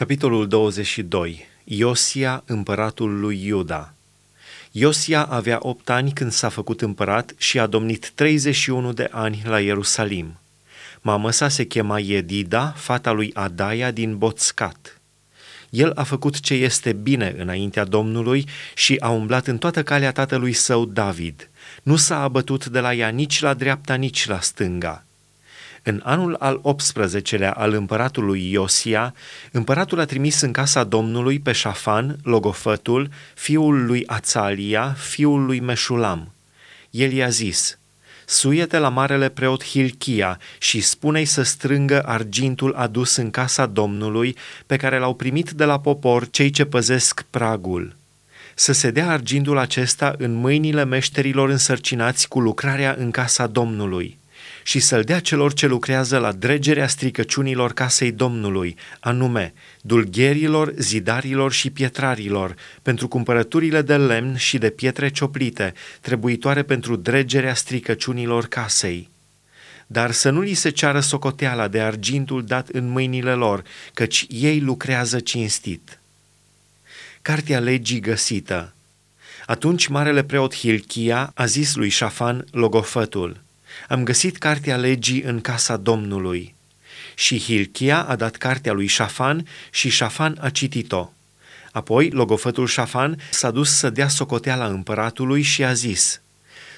Capitolul 22. Iosia, împăratul lui Iuda. Iosia avea opt ani când s-a făcut împărat și a domnit 31 de ani la Ierusalim. Mama sa se chema Edida, fata lui Adaia din Botscat. El a făcut ce este bine înaintea Domnului și a umblat în toată calea tatălui său David. Nu s-a abătut de la ea nici la dreapta, nici la stânga în anul al 18-lea al împăratului Iosia, împăratul a trimis în casa Domnului pe Șafan, logofătul, fiul lui Ațalia, fiul lui Meșulam. El i-a zis, Suiete la marele preot Hilchia și spune-i să strângă argintul adus în casa Domnului pe care l-au primit de la popor cei ce păzesc pragul. Să se dea argintul acesta în mâinile meșterilor însărcinați cu lucrarea în casa Domnului și să-l dea celor ce lucrează la dregerea stricăciunilor casei Domnului, anume dulgherilor, zidarilor și pietrarilor, pentru cumpărăturile de lemn și de pietre cioplite, trebuitoare pentru dregerea stricăciunilor casei. Dar să nu li se ceară socoteala de argintul dat în mâinile lor, căci ei lucrează cinstit. Cartea legii găsită Atunci marele preot Hilchia a zis lui Șafan, logofătul – am găsit cartea legii în casa Domnului. Și Hilchia a dat cartea lui Șafan și Șafan a citit-o. Apoi, logofătul Șafan s-a dus să dea socoteala împăratului și a zis,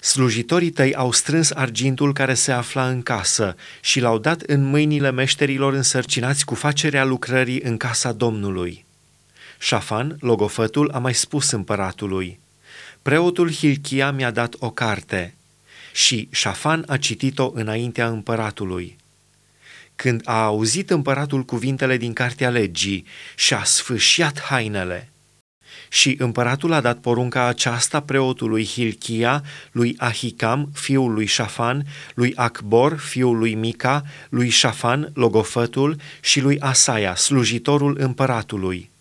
Slujitorii tăi au strâns argintul care se afla în casă și l-au dat în mâinile meșterilor însărcinați cu facerea lucrării în casa Domnului. Șafan, logofătul, a mai spus împăratului, Preotul Hilchia mi-a dat o carte, și Șafan a citit-o înaintea împăratului. Când a auzit împăratul cuvintele din cartea legii și-a sfâșiat hainele, și împăratul a dat porunca aceasta preotului Hilchia, lui Ahicam, fiul lui Șafan, lui Acbor, fiul lui Mica, lui Șafan, logofătul, și lui Asaia, slujitorul împăratului.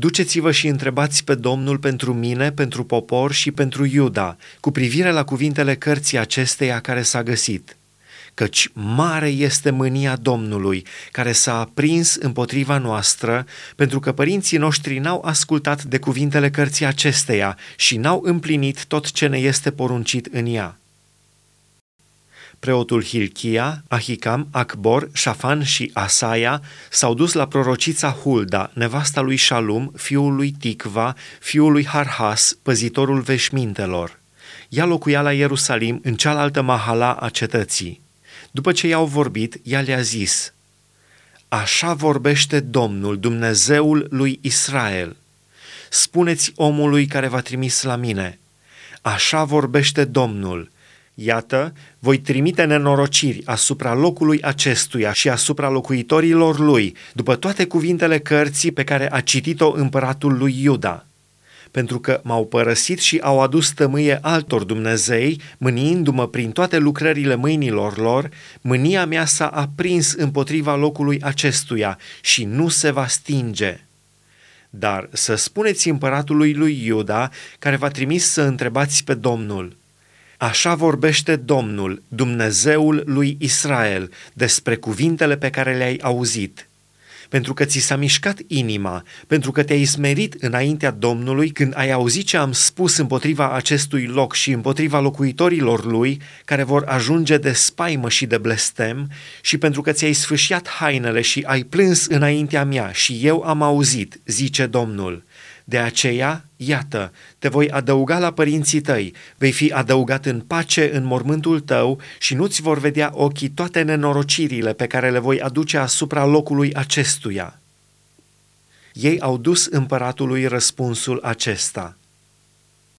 Duceți-vă și întrebați pe Domnul pentru mine, pentru popor și pentru Iuda, cu privire la cuvintele cărții acesteia care s-a găsit. Căci mare este mânia Domnului, care s-a aprins împotriva noastră, pentru că părinții noștri n-au ascultat de cuvintele cărții acesteia și n-au împlinit tot ce ne este poruncit în ea preotul Hilchia, Ahicam, Acbor, Șafan și Asaia s-au dus la prorocița Hulda, nevasta lui Shalum, fiul lui Ticva, fiul lui Harhas, păzitorul veșmintelor. Ea locuia la Ierusalim, în cealaltă mahala a cetății. După ce i-au vorbit, ea le-a zis, Așa vorbește Domnul, Dumnezeul lui Israel. Spuneți omului care v-a trimis la mine, Așa vorbește Domnul, Iată, voi trimite nenorociri asupra locului acestuia și asupra locuitorilor lui, după toate cuvintele cărții pe care a citit-o împăratul lui Iuda, pentru că m-au părăsit și au adus tămâie altor Dumnezei, mâniindu-mă prin toate lucrările mâinilor lor, mânia mea s-a aprins împotriva locului acestuia și nu se va stinge. Dar să spuneți împăratului lui Iuda, care v-a trimis să întrebați pe Domnul – Așa vorbește Domnul, Dumnezeul lui Israel, despre cuvintele pe care le-ai auzit. Pentru că ți s-a mișcat inima, pentru că te-ai smerit înaintea Domnului când ai auzit ce am spus împotriva acestui loc și împotriva locuitorilor lui, care vor ajunge de spaimă și de blestem, și pentru că ți-ai sfâșiat hainele și ai plâns înaintea mea și eu am auzit, zice Domnul. De aceea, iată, te voi adăuga la părinții tăi, vei fi adăugat în pace în mormântul tău și nu-ți vor vedea ochii toate nenorocirile pe care le voi aduce asupra locului acestuia. Ei au dus împăratului răspunsul acesta –